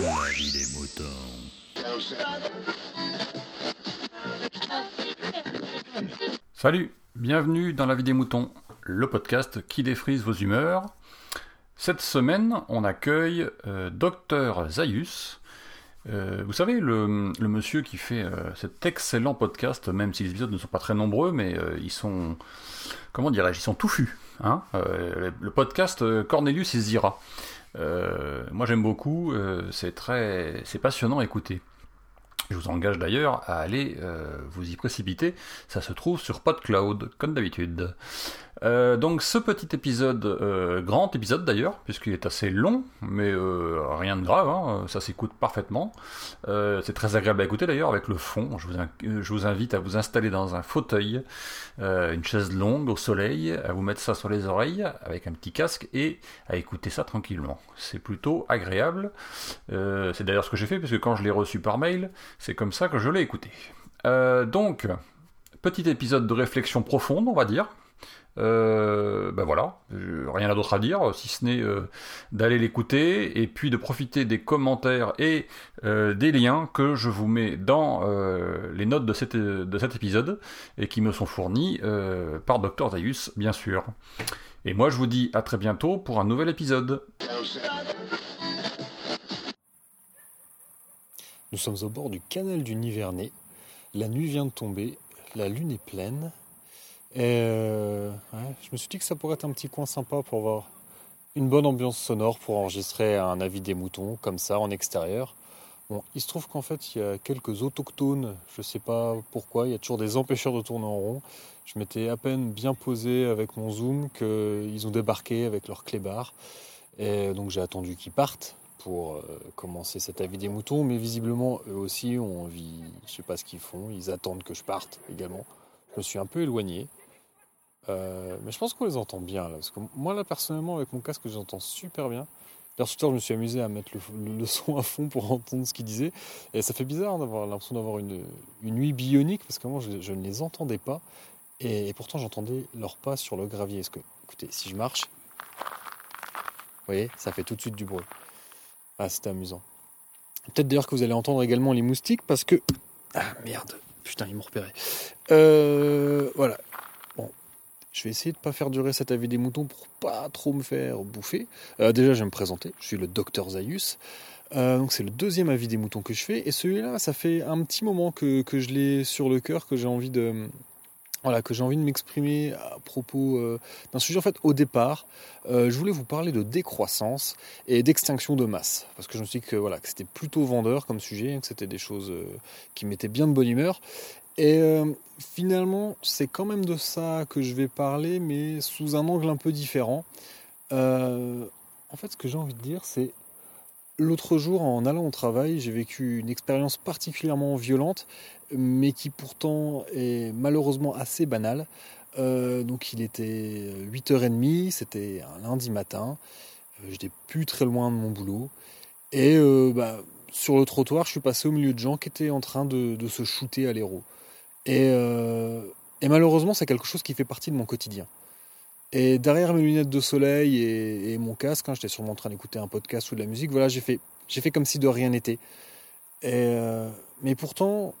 La vie des moutons. Salut, bienvenue dans La vie des moutons, le podcast qui défrise vos humeurs. Cette semaine, on accueille euh, Docteur Zaius. Euh, vous savez, le, monsieur qui fait euh, cet excellent podcast, même si les épisodes ne sont pas très nombreux, mais ils sont, comment dirais-je, ils sont touffus. Hein le, podcast Cornelius et Zira. Euh, moi j'aime beaucoup, euh, c'est très, c'est passionnant à écouter. Je vous engage d'ailleurs à aller euh, vous y précipiter. Ça se trouve sur PodCloud, comme d'habitude. Euh, donc ce petit épisode, euh, grand épisode d'ailleurs, puisqu'il est assez long, mais rien de grave, hein, ça s'écoute parfaitement. C'est très agréable à écouter d'ailleurs avec le fond. Je vous, invite à vous installer dans un fauteuil, une chaise longue au soleil, à vous mettre ça sur les oreilles avec un petit casque et à écouter ça tranquillement. C'est plutôt agréable. C'est d'ailleurs ce que j'ai fait, puisque quand je l'ai reçu par mail, c'est comme ça que je l'ai écouté. Euh, donc, petit épisode de réflexion profonde, on va dire. Euh, ben voilà, rien d'autre à dire, si ce n'est euh, d'aller l'écouter et puis de profiter des commentaires et des liens que je vous mets dans les notes de, cet- de cet épisode et qui me sont fournis par Dr Zaius, bien sûr. Et moi, je vous dis à très bientôt pour un nouvel épisode. Nous sommes au bord du canal du Nivernais. La nuit vient de tomber, la lune est pleine. Euh, je me suis dit que ça pourrait être un petit coin sympa pour avoir une bonne ambiance sonore pour enregistrer un avis des moutons comme ça en extérieur. Bon, il se trouve qu'en fait il y a quelques autochtones, je sais pas pourquoi, il y a toujours des empêcheurs de tourner en rond. Je m'étais à peine bien posé avec mon zoom qu'ils ont débarqué avec leur clébard. Et donc j'ai attendu qu'ils partent pour euh, commencer cet avis des moutons, mais visiblement eux aussi ont envie, je sais pas ce qu'ils font, ils attendent que je parte également. Je me suis un peu éloigné, Euh, mais je pense qu'on les entend bien parce que moi là personnellement avec mon casque j'entends super bien. D'ailleurs tout à l'heure je me suis amusé à mettre le, son à fond pour entendre ce qu'ils disaient, et ça fait bizarre d'avoir l'impression d'avoir une, nuit bionique, parce que moi je, ne les entendais pas, et, pourtant j'entendais leurs pas sur le gravier. Est-ce que, écoutez, si je marche, vous voyez, ça fait tout de suite du bruit. Ah, c'était amusant. Peut-être d'ailleurs que vous allez entendre également les moustiques parce que. Ah merde, putain, ils m'ont repéré. Euh, voilà. Bon, je vais essayer de pas faire durer cet avis des moutons pour pas trop me faire bouffer. Euh, déjà, je vais me présenter. Je suis le docteur Zaius. Euh, donc c'est le deuxième avis des moutons que je fais et celui-là ça fait un petit moment que, que je l'ai sur le cœur que j'ai envie de que j'ai envie de m'exprimer à propos euh, d'un sujet en fait au départ euh, je voulais vous parler de décroissance et d'extinction de masse. Parce que je me suis dit que, voilà, que c'était plutôt vendeur comme sujet, que c'était des choses euh, qui mettaient bien de bonne humeur. Et finalement, c'est quand même de ça que je vais parler, mais sous un angle un peu différent. En fait, ce que j'ai envie de dire, c'est l'autre jour, en allant au travail, j'ai vécu une expérience particulièrement violente, mais qui pourtant est malheureusement assez banale. Euh, donc il était 8h30, c'était un lundi matin. Euh, J'étais plus très loin de mon boulot. Et euh, bah, sur le trottoir, je suis passé au milieu de gens qui étaient en train de, se shooter à l'héros. Euh, et malheureusement, c'est quelque chose qui fait partie de mon quotidien. Et derrière mes lunettes de soleil et, mon casque, hein, j'étais sûrement en train d'écouter un podcast ou de la musique, voilà, j'ai fait, fait comme si de rien n'était. Euh, mais pourtant,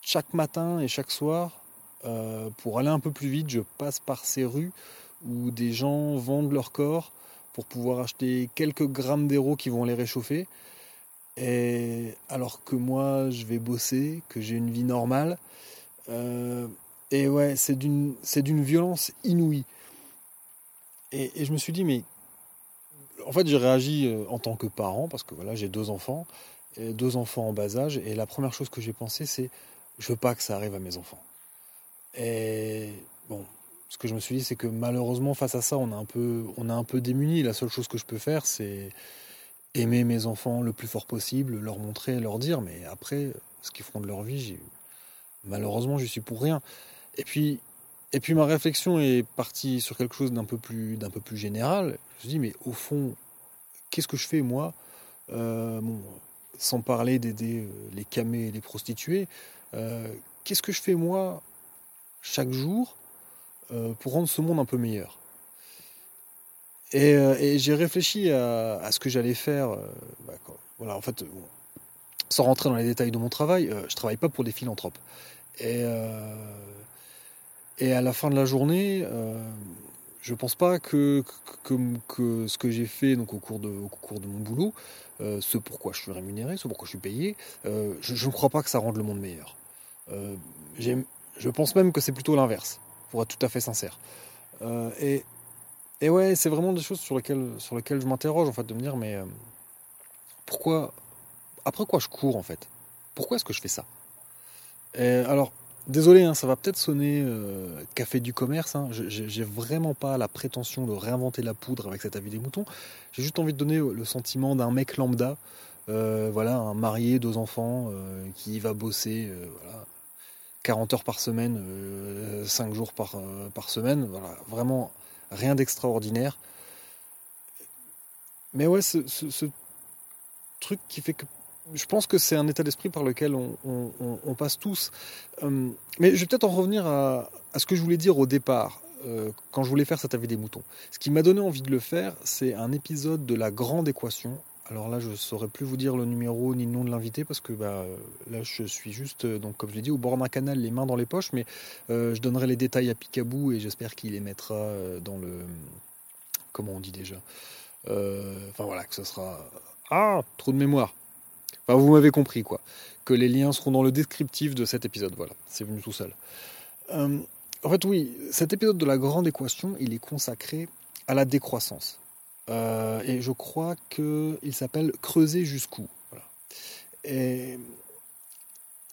chaque matin et chaque soir, euh, pour aller un peu plus vite, je passe par ces rues où des gens vendent leur corps pour pouvoir acheter quelques grammes d'héros qui vont les réchauffer. Alors que moi, je vais bosser, que j'ai une vie normale. Euh, et ouais, c'est d'une violence inouïe. Et, je me suis dit, mais en fait, j'ai réagi euh, en tant que parent, parce que voilà, j'ai deux enfants, deux enfants en bas âge, et la première chose que j'ai pensé, c'est, je veux pas que ça arrive à mes enfants. Et bon, ce que je me suis dit, c'est que malheureusement, face à ça, on est un peu, on est un peu démuni. La seule chose que je peux faire, c'est aimer mes enfants le plus fort possible, leur montrer, leur dire. Mais après, ce qu'ils feront de leur vie, malheureusement, je suis pour rien. Et puis, et puis ma réflexion est partie sur quelque chose d'un peu plus, d'un peu plus général. Je me dit, mais au fond, qu'est-ce que je fais moi? Euh, Sans parler d'aider euh, les camés et les prostituées, euh, qu'est-ce que je fais moi chaque jour pour rendre ce monde un peu meilleur? Et, j'ai réfléchi à, ce que j'allais faire bah, voilà, en fait, sans rentrer dans les détails de mon travail, je je travaille pas pour des philanthropes. Et, et à la fin de la journée, je pense pas que, ce que j'ai fait donc, au, cours de, mon boulot, euh, ce pourquoi je suis rémunéré, ce pourquoi je suis payé, euh, je ne crois pas que ça rende le monde meilleur. Euh, je pense même que c'est plutôt l'inverse, pour être tout à fait sincère. et, et ouais, c'est vraiment des choses sur lesquelles, sur lesquelles je m'interroge, en fait, de me dire, mais pourquoi, après quoi je cours, en fait? Pourquoi est-ce que je fais ça? Alors, Désolé, hein, ça va peut-être sonner euh, café du commerce. Hein. J'ai vraiment pas la prétention de réinventer la poudre avec cet avis des moutons. J'ai juste envie de donner le sentiment d'un mec lambda, euh, voilà, un marié, deux enfants, euh, qui va bosser, voilà, 40 heures par semaine, 5 jours par, semaine. Voilà, vraiment rien d'extraordinaire. Mais ouais, ce truc qui fait que je pense que c'est un état d'esprit par lequel on, passe tous. Euh, mais je vais peut-être en revenir à, ce que je voulais dire au départ, euh, quand je voulais faire cet avis des moutons. Ce qui m'a donné envie de le faire, c'est un épisode de la grande équation. Alors là, je ne saurais plus vous dire le numéro ni le nom de l'invité parce que bah, là, je suis juste, donc comme je l'ai dit, au bord d'un canal, les mains dans les poches. Mais euh, je donnerai les détails à Picabou et j'espère qu'il les mettra dans le. Comment on dit déjà Enfin voilà, que ce sera. Ah, trop de mémoire vous m'avez compris, quoi. Que les liens seront dans le descriptif de cet épisode. Voilà, c'est venu tout seul. Euh, en fait, oui, cet épisode de la grande équation, il est consacré à la décroissance. Euh, et je crois qu'il s'appelle Creuser jusqu'où. Et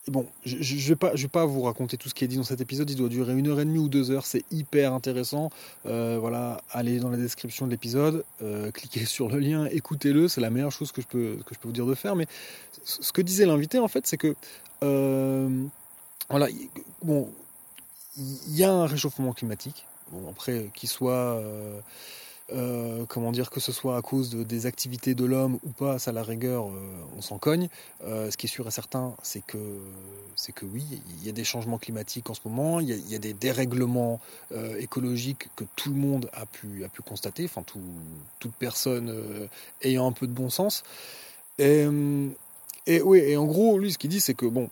Bon, je ne vais, pas, vous raconter tout ce qui est dit dans cet épisode, il doit durer une heure et demie ou deux heures, c'est hyper intéressant. Euh, voilà, allez dans la description de l'épisode, euh, cliquez sur le lien, écoutez-le, c'est la meilleure chose que je, peux, que je peux vous dire de faire. Mais ce que disait l'invité, en fait, c'est que, euh, voilà, bon, il y a un réchauffement climatique, bon, après, qu'il soit euh, comment dire, que ce soit à cause de, des activités de l'homme ou pas, ça la rigueur, euh, on s'en cogne. Euh, ce qui est sûr et certain, c'est que, c'est que oui, il y a des changements climatiques en ce moment, il y a, des dérèglements écologiques que tout le monde a pu, a pu constater, enfin toute personne ayant un peu de bon sens. Et, et oui, et en gros, lui, ce qu'il dit, c'est que bon,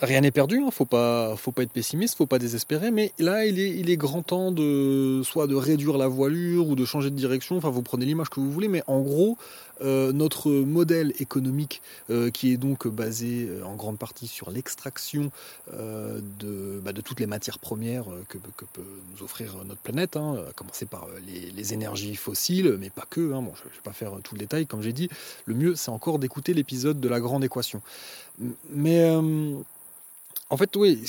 Rien n'est perdu, hein. faut pas, faut pas être pessimiste, faut pas désespérer, mais là il est, il est grand temps de soit de réduire la voilure ou de changer de direction. Enfin, vous prenez l'image que vous voulez, mais en gros, euh, notre modèle économique, euh, qui est donc basé euh, en grande partie sur l'extraction de, bah, de toutes les matières premières que, peut nous offrir notre planète, hein, à commencer par les, les, énergies fossiles, mais pas que. Hein. bon, je ne vais pas faire tout le détail, comme j'ai dit. Le mieux, c'est encore d'écouter l'épisode de la grande équation. Mais en fait, oui,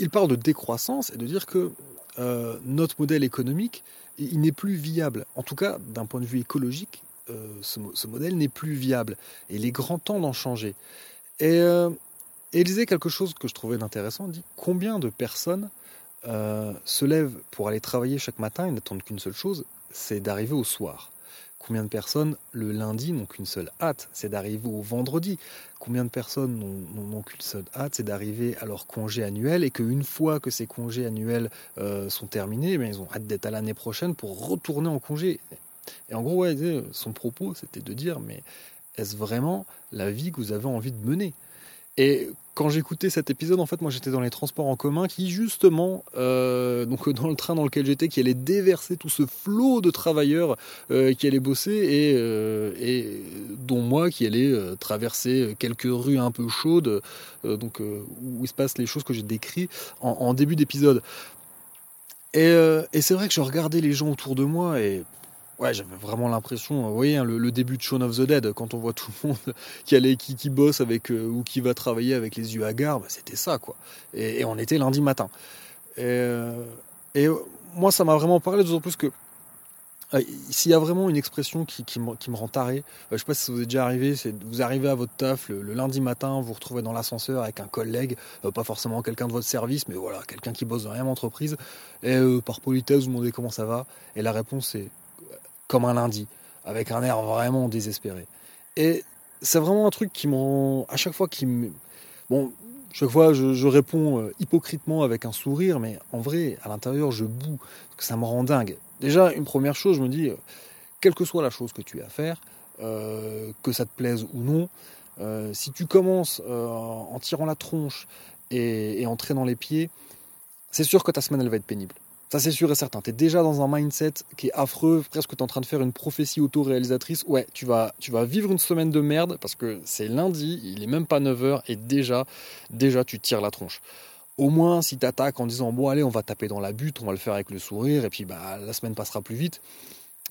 il parle de décroissance et de dire que euh, notre modèle économique, il n'est plus viable. En tout cas, d'un point de vue écologique, euh, ce, modèle n'est plus viable. Et il est grand temps d'en changer. Et, euh, il disait quelque chose que je trouvais intéressant. Il dit combien de personnes se lèvent pour aller travailler chaque matin et n'attendent qu'une seule chose, c'est d'arriver au soir. Combien de personnes le lundi n'ont qu'une seule hâte, c'est d'arriver au vendredi Combien de personnes n'ont qu'une seule hâte, c'est d'arriver à leur congé annuel et qu'une fois que ces congés annuels euh, sont terminés, eh ils ont hâte d'être à l'année prochaine pour retourner en congé. Et en gros, son propos, c'était de dire, mais est-ce vraiment la vie que vous avez envie de mener? Quand j'écoutais cet épisode, en fait, moi j'étais dans les transports en commun qui, justement, euh, donc dans le train dans lequel j'étais, qui allait déverser tout ce flot de travailleurs euh, qui allaient bosser et, euh, et, dont moi qui allais traverser quelques rues un peu chaudes, donc où il se passe les choses que j'ai décrites en, en début d'épisode. Et, et c'est vrai que je regardais les gens autour de moi et Ouais, j'avais vraiment l'impression, vous voyez, hein, le, début de Shaun of the Dead, quand on voit tout le monde qui, allait, qui, qui bosse avec, euh, ou qui va travailler avec les yeux hagards, bah, c'était ça, quoi. Et, on était lundi matin. Et, euh, moi, ça m'a vraiment parlé, d'autant plus que euh, s'il y a vraiment une expression qui, qui, me, qui me, rend taré, je sais pas si ça vous est déjà arrivé, c'est vous arrivez à votre taf le, lundi matin, vous vous retrouvez dans l'ascenseur avec un collègue, pas forcément quelqu'un de votre service, mais voilà, quelqu'un qui bosse dans la même entreprise, et par politesse vous demandez comment ça va, et la réponse est comme un lundi, avec un air vraiment désespéré. Et c'est vraiment un truc qui me à chaque fois qui me, bon, chaque fois je, réponds euh, hypocritement avec un sourire, mais en vrai, à l'intérieur, je boue, parce que ça me rend dingue. Déjà, une première chose, je me dis, euh, quelle que soit la chose que tu as à faire, que ça te plaise ou non. si tu commences en tirant la tronche et, et en traînant les pieds, c'est sûr que ta semaine elle va être pénible. Ça, c'est sûr et certain. Tu es déjà dans un mindset qui est affreux, presque tu es en train de faire une prophétie auto-réalisatrice. Ouais, tu vas, tu vas vivre une semaine de merde parce que c'est lundi, il est même pas 9h et déjà, déjà, tu tires la tronche. Au moins, si tu attaques en disant bon, allez, on va taper dans la butte, on va le faire avec le sourire et puis bah, la semaine passera plus vite,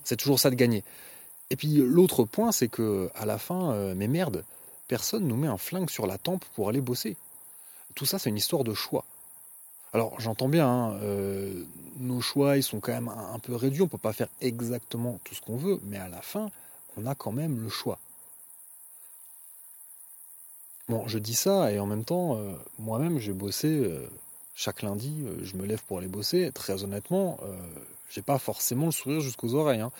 c'est toujours ça de gagner. Et puis l'autre point, c'est que à la fin, euh, mais merde, personne nous met un flingue sur la tempe pour aller bosser. Tout ça, c'est une histoire de choix. Alors j'entends bien, hein, euh, nos choix ils sont quand même un, peu réduits, on ne peut pas faire exactement tout ce qu'on veut, mais à la fin, on a quand même le choix. Bon, je dis ça et en même temps, euh, moi-même j'ai bossé euh, chaque lundi, je me lève pour aller bosser. Très honnêtement, j'ai pas forcément le sourire jusqu'aux oreilles. Hein.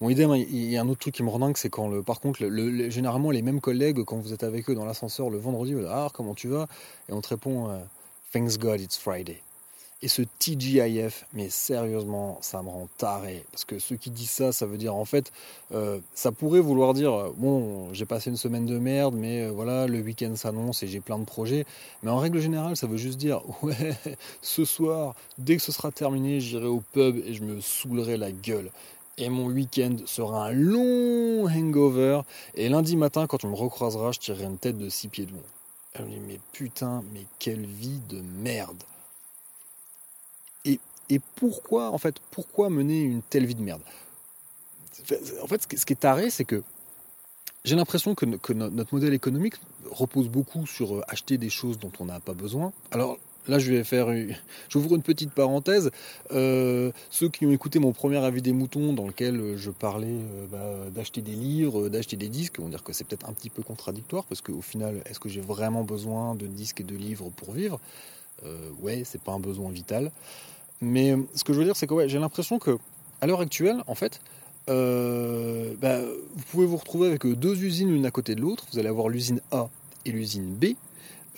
Bon, idem, il y a un autre truc qui me rend dingue, c'est quand, le, par contre, le, généralement, les mêmes collègues, quand vous êtes avec eux dans l'ascenseur le vendredi, vous ah, comment tu vas? Et on te répond, euh, thanks God, it's Friday. Et ce TGIF, mais sérieusement, ça me rend taré. Parce que ceux qui disent ça, ça veut dire, en fait, euh, ça pourrait vouloir dire, bon, j'ai passé une semaine de merde, mais euh, voilà, le week-end s'annonce et j'ai plein de projets. Mais en règle générale, ça veut juste dire, ouais, ce soir, dès que ce sera terminé, j'irai au pub et je me saoulerai la gueule et mon week-end sera un long hangover. Et lundi matin, quand on me recroisera, je tirerai une tête de six pieds de long. Elle me dit, mais putain, mais quelle vie de merde. Et, et pourquoi, en fait, pourquoi mener une telle vie de merde? En fait, ce qui est taré, c'est que j'ai l'impression que, que, notre modèle économique repose beaucoup sur euh, acheter des choses dont on n'a pas besoin. Alors, Là, je vais faire, j'ouvre une petite parenthèse. Euh, ceux qui ont écouté mon premier avis des moutons, dans lequel euh, je parlais euh, bah, d'acheter des livres, d'acheter des disques, vont dire que c'est peut-être un petit peu contradictoire, parce qu'au final, est-ce que j'ai vraiment besoin de disques et de livres pour vivre? Euh, Ouais, c'est pas un besoin vital. Mais ce que je veux dire, c'est que ouais, j'ai l'impression que à l'heure actuelle, en fait, bah, vous pouvez vous retrouver avec deux usines l'une à côté de l'autre. Vous allez avoir l'usine A et l'usine B.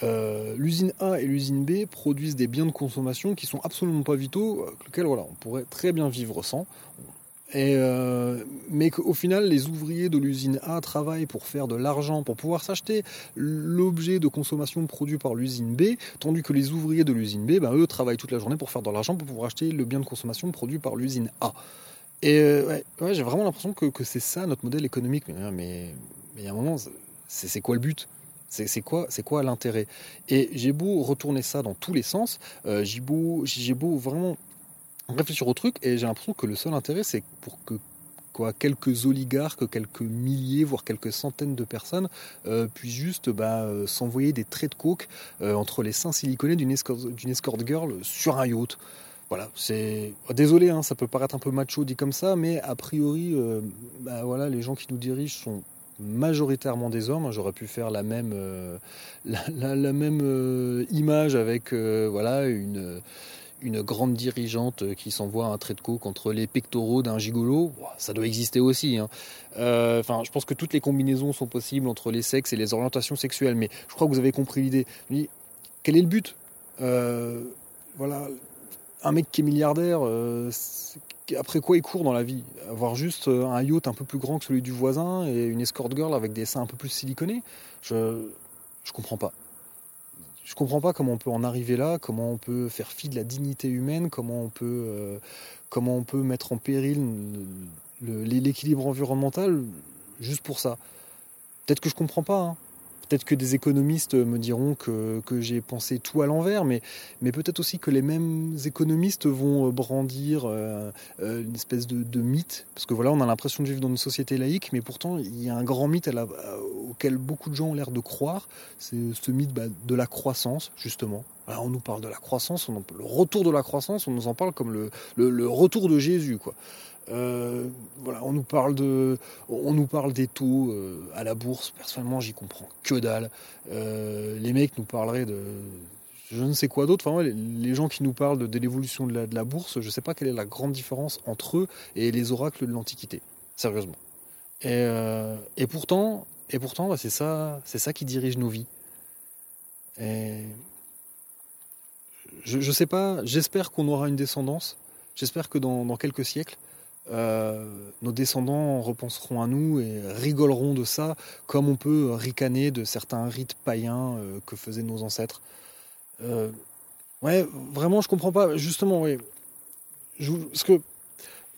Euh, l'usine A et l'usine B produisent des biens de consommation qui sont absolument pas vitaux, avec lesquels voilà, on pourrait très bien vivre sans. Euh, mais qu'au final, les ouvriers de l'usine A travaillent pour faire de l'argent, pour pouvoir s'acheter l'objet de consommation produit par l'usine B, tandis que les ouvriers de l'usine B, ben, eux, travaillent toute la journée pour faire de l'argent, pour pouvoir acheter le bien de consommation produit par l'usine A. Et euh, j'ai vraiment l'impression que, c'est ça notre modèle économique. Mais, mais, mais a un moment, c'est quoi le but? C'est quoi, c'est quoi l'intérêt? Et j'ai beau retourner ça dans tous les sens, euh, j'ai beau, beau vraiment réfléchir au truc, et j'ai l'impression que le seul intérêt, c'est pour que quoi, quelques oligarques, quelques milliers, voire quelques centaines de personnes euh, puissent juste bah, euh, s'envoyer des traits de coke entre les seins siliconés d'une escort, escort girl sur un yacht. Voilà, c'est désolé, hein, ça peut paraître un peu macho dit comme ça, mais a priori, bah, voilà, les gens qui nous dirigent sont majoritairement des hommes. J'aurais pu faire la même, euh, euh, image avec euh, voilà une, grande dirigeante qui s'envoie un trait de coke contre les pectoraux d'un gigolo. Ça doit exister aussi. Hein. Enfin, je pense que toutes les combinaisons sont possibles entre les sexes et les orientations sexuelles. Mais je crois que vous avez compris l'idée. Quel est le but? Voilà, un mec qui est milliardaire, après quoi il court dans la vie Avoir juste euh, un yacht un peu plus grand que celui du voisin et une escort girl avec des seins un peu plus siliconés Je je comprends pas. Je comprends pas comment on peut en arriver là, comment on peut faire fi de la dignité humaine, comment on peut euh, mettre en péril l'équilibre environnemental juste pour ça. Peut-être que je comprends pas. Hein. Peut-être que des économistes me diront que, j'ai pensé tout à l'envers, mais, peut-être aussi que les mêmes économistes vont euh, brandir euh, euh, une espèce de, mythe. Parce que voilà, on a l'impression de vivre dans une société laïque, mais pourtant, il y a un grand mythe auquel beaucoup de gens ont l'air de croire. C'est ce mythe bah, de la croissance, justement. on nous parle de la croissance, on le retour de la croissance, on nous en parle comme le, le retour de Jésus, quoi. Euh, voilà, on nous parle de, on nous parle des taux euh, à la bourse. Personnellement, j'y comprends que dalle. Euh, les mecs nous parleraient de, je ne sais quoi d'autre. Enfin, les, gens qui nous parlent de, l'évolution de la, bourse, je ne sais pas quelle est la grande différence entre eux et les oracles de l'Antiquité. Sérieusement. Et, pourtant, et pourtant, bah, c'est ça, c'est ça qui dirige nos vies. Et je, ne sais pas, j'espère qu'on aura une descendance. J'espère que dans, quelques siècles, euh, nos descendants repenseront à nous et rigoleront de ça, comme on peut ricaner de certains rites païens euh, que faisaient nos ancêtres. Euh, ouais, vraiment, je comprends pas. Justement, oui. Parce que,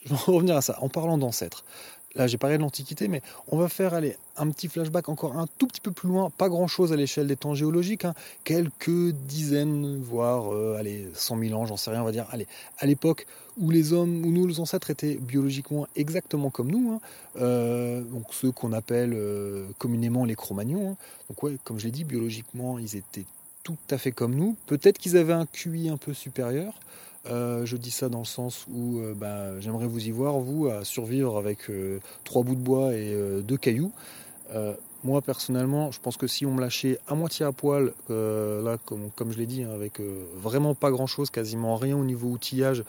je vais revenir à ça. En parlant d'ancêtres, Là, j'ai parlé de l'Antiquité, mais on va faire un petit flashback encore un tout petit peu plus loin, pas grand-chose à l'échelle des temps géologiques, hein. quelques dizaines, voire euh, allez, 100 000 ans, j'en sais rien, on va dire, allez, à l'époque où les hommes, où nos ancêtres étaient biologiquement exactement comme nous, hein, euh, donc ceux qu'on appelle euh, communément les Cro-Magnons. Hein. donc ouais, comme je l'ai dit, biologiquement, ils étaient tout à fait comme nous. Peut-être qu'ils avaient un QI un peu supérieur. Euh, je dis ça dans le sens où euh, bah, j'aimerais vous y voir, vous, à survivre avec euh, trois bouts de bois et deux cailloux. moi, personnellement, je pense que si on me lâchait à moitié à poil, là, comme, je l'ai dit, hein, avec vraiment pas grand-chose, quasiment rien au niveau outillage,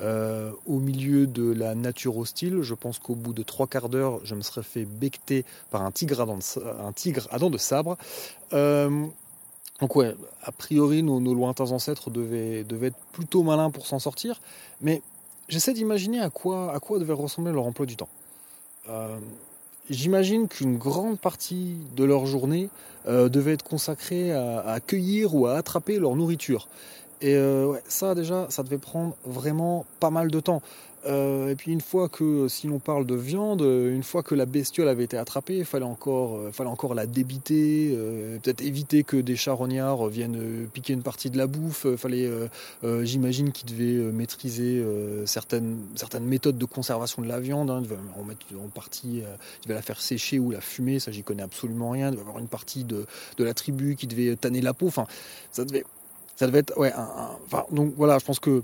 au milieu de la nature hostile, je pense qu'au bout de trois quarts d'heure, je me serais fait becter par un tigre à un tigre à dents de sabre. Donc ouais, a priori, nos, lointains ancêtres devaient, être plutôt malins pour s'en sortir, mais j'essaie d'imaginer à quoi, devait ressembler leur emploi du temps. Euh, j'imagine qu'une grande partie de leur journée euh, devait être consacrée à, cueillir ou à attraper leur nourriture. Et euh, ça déjà, ça devait prendre vraiment pas mal de temps. Euh, et puis une fois que, si l'on parle de viande, une fois que la bestiole avait été attrapée, il fallait encore, euh, fallait encore la débiter, euh, peut-être éviter que des charognards viennent piquer une partie de la bouffe. fallait, j'imagine, qu'ils devaient maîtriser certaines, certaines méthodes de conservation de la viande. Hein, en en partie, ils devaient la faire sécher ou la fumer, ça j'y connais absolument rien. Il devait avoir une partie de, de, la tribu qui devait tanner la peau. Enfin, ça devait, ça devait être, ouais, donc voilà, je pense que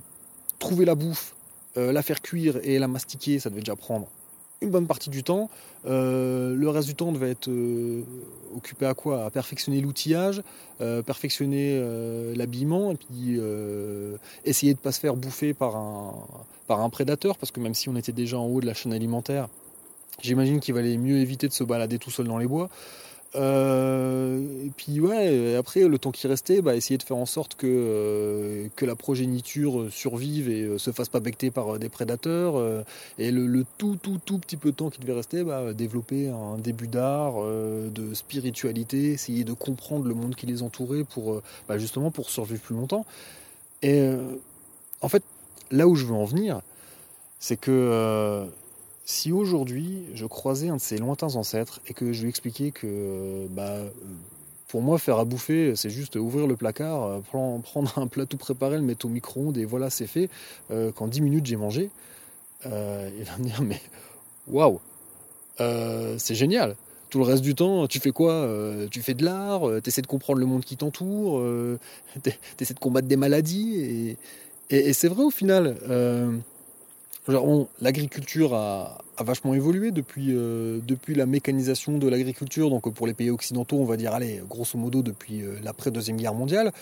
trouver la bouffe euh, la faire cuire et la mastiquer, ça devait déjà prendre une bonne partie du temps. Euh, le reste du temps devait être euh, occupé à quoi? À perfectionner l'outillage, perfectionner l'habillement, et puis essayer de ne pas se faire bouffer par un, par un prédateur, parce que même si on était déjà en haut de la chaîne alimentaire, j'imagine qu'il valait mieux éviter de se balader tout seul dans les bois. Euh, et puis ouais, après le temps qui restait, bah, essayer de faire en sorte que, euh, la progéniture survive et euh, se fasse pas becter par des prédateurs. et le, tout tout tout petit peu de temps qui devait rester, bah, développer un début d'art, de spiritualité, essayer de comprendre le monde qui les entourait pour bah, justement pour survivre plus longtemps. Et en fait, là où je veux en venir, c'est que si aujourd'hui je croisais un de ses lointains ancêtres et que je lui expliquais que euh, bah, pour moi faire à bouffer c'est juste ouvrir le placard, euh, prendre un plat tout préparé, le mettre au micro-ondes et voilà c'est fait, euh, qu'en 10 minutes j'ai mangé, il va me dire mais waouh, c'est génial tout le reste du temps, tu fais quoi Tu fais de l'art, tu essaies de comprendre le monde qui t'entoure, tu essaies de combattre des maladies. et c'est vrai au final l'agriculture a, vachement évolué depuis, euh, depuis la mécanisation de l'agriculture. Donc pour les pays occidentaux, on va dire, allez, grosso modo, depuis euh, l'après-deuxième guerre mondiale,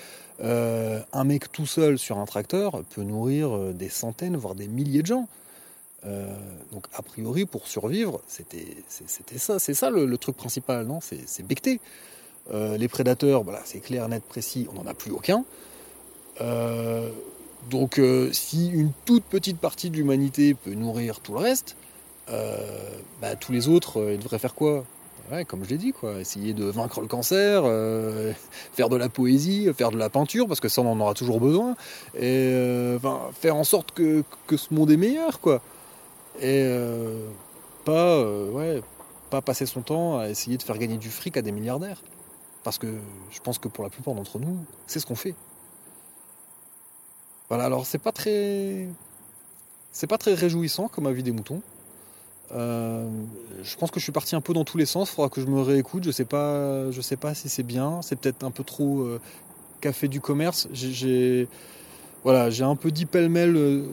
euh, un mec tout seul sur un tracteur peut nourrir des centaines, voire des milliers de gens. donc a priori, pour survivre, c'était ça, c'est ça le, truc principal, non? C'est becter. les prédateurs, voilà, c'est clair, net, précis, on n'en a plus aucun. Donc euh, si une toute petite partie de l'humanité peut nourrir tout le reste, euh, bah, tous les autres, euh, ils devraient faire quoi? Comme je l'ai dit, quoi, essayer de vaincre le cancer, faire de la poésie, faire de la peinture, parce que ça on en aura toujours besoin, et faire en sorte que, ce monde est meilleur, quoi. Et pas, ouais, pas passer son temps à essayer de faire gagner du fric à des milliardaires. Parce que je pense que pour la plupart d'entre nous, c'est ce qu'on fait. Voilà, alors c'est pas très. C'est pas très réjouissant comme avis des moutons. Euh, je pense que je suis parti un peu dans tous les sens. Il faudra que je me réécoute. Je sais pas, je sais pas si c'est bien. C'est peut-être un peu trop euh, café du commerce. J'ai, voilà, un peu dit pêle-mêle euh,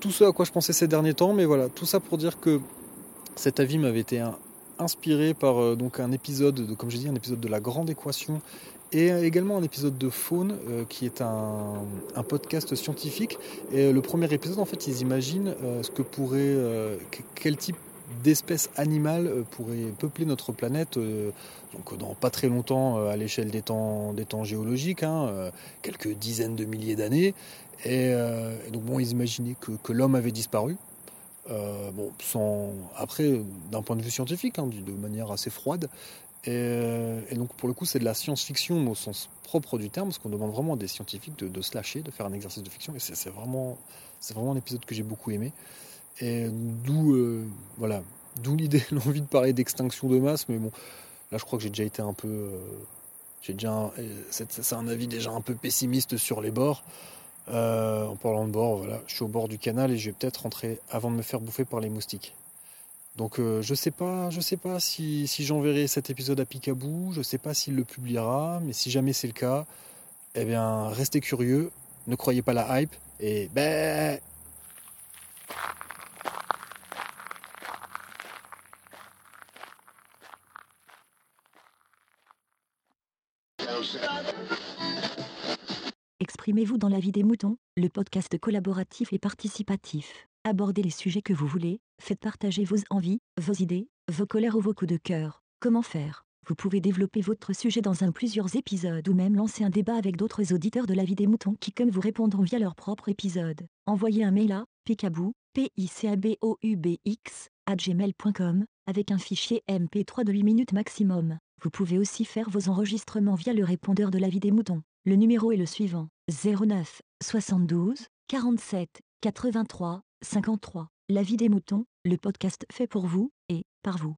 tout ce à quoi je pensais ces derniers temps. Mais voilà, tout ça pour dire que cet avis m'avait été inspiré par donc un épisode, de, comme j'ai dit, un épisode de la Grande Équation et également un épisode de Faune, euh, qui est un, podcast scientifique. Et le premier épisode, en fait, ils imaginent euh, ce que pourrait, euh, quel type d'espèces animales pourraient peupler notre planète donc dans pas très longtemps à l'échelle des temps, des temps géologiques, hein, quelques dizaines de milliers d'années. Et, donc bon, ils imaginaient que, l'homme avait disparu. bon, après, d'un point de vue scientifique, hein, de manière assez froide, et, donc pour le coup, c'est de la science-fiction au sens propre du terme, parce qu'on demande vraiment à des scientifiques de, se lâcher, de faire un exercice de fiction. Et c'est vraiment, vraiment un épisode que j'ai beaucoup aimé. Et d'où, euh, voilà, l'idée, l'envie de parler d'extinction de masse. Mais bon, là, je crois que j'ai déjà été un peu, euh, c'est un avis déjà un peu pessimiste sur les bords. Euh, en parlant de bord, voilà, je suis au bord du canal et je vais peut-être rentrer avant de me faire bouffer par les moustiques. Donc euh, je sais pas, je sais pas si, j'enverrai cet épisode à Picaboo, je sais pas s'il le publiera, mais si jamais c'est le cas, eh bien restez curieux, ne croyez pas la hype et ben Exprimez-vous dans la vie des moutons, le podcast collaboratif et participatif. Abordez les sujets que vous voulez, faites partager vos envies, vos idées, vos colères ou vos coups de cœur. Comment faire? Vous pouvez développer votre sujet dans un plusieurs épisodes ou même lancer un débat avec d'autres auditeurs de la vie des moutons qui comme vous répondront via leur propre épisode. Envoyez un mail à picaboo, p i c a b o u b x à gmail.com avec un fichier MP3 de 8 minutes maximum. Vous pouvez aussi faire vos enregistrements via le répondeur de la vie des moutons. Le numéro est le suivant 09 72 47 83 53. La vie des moutons, le podcast fait pour vous et par vous.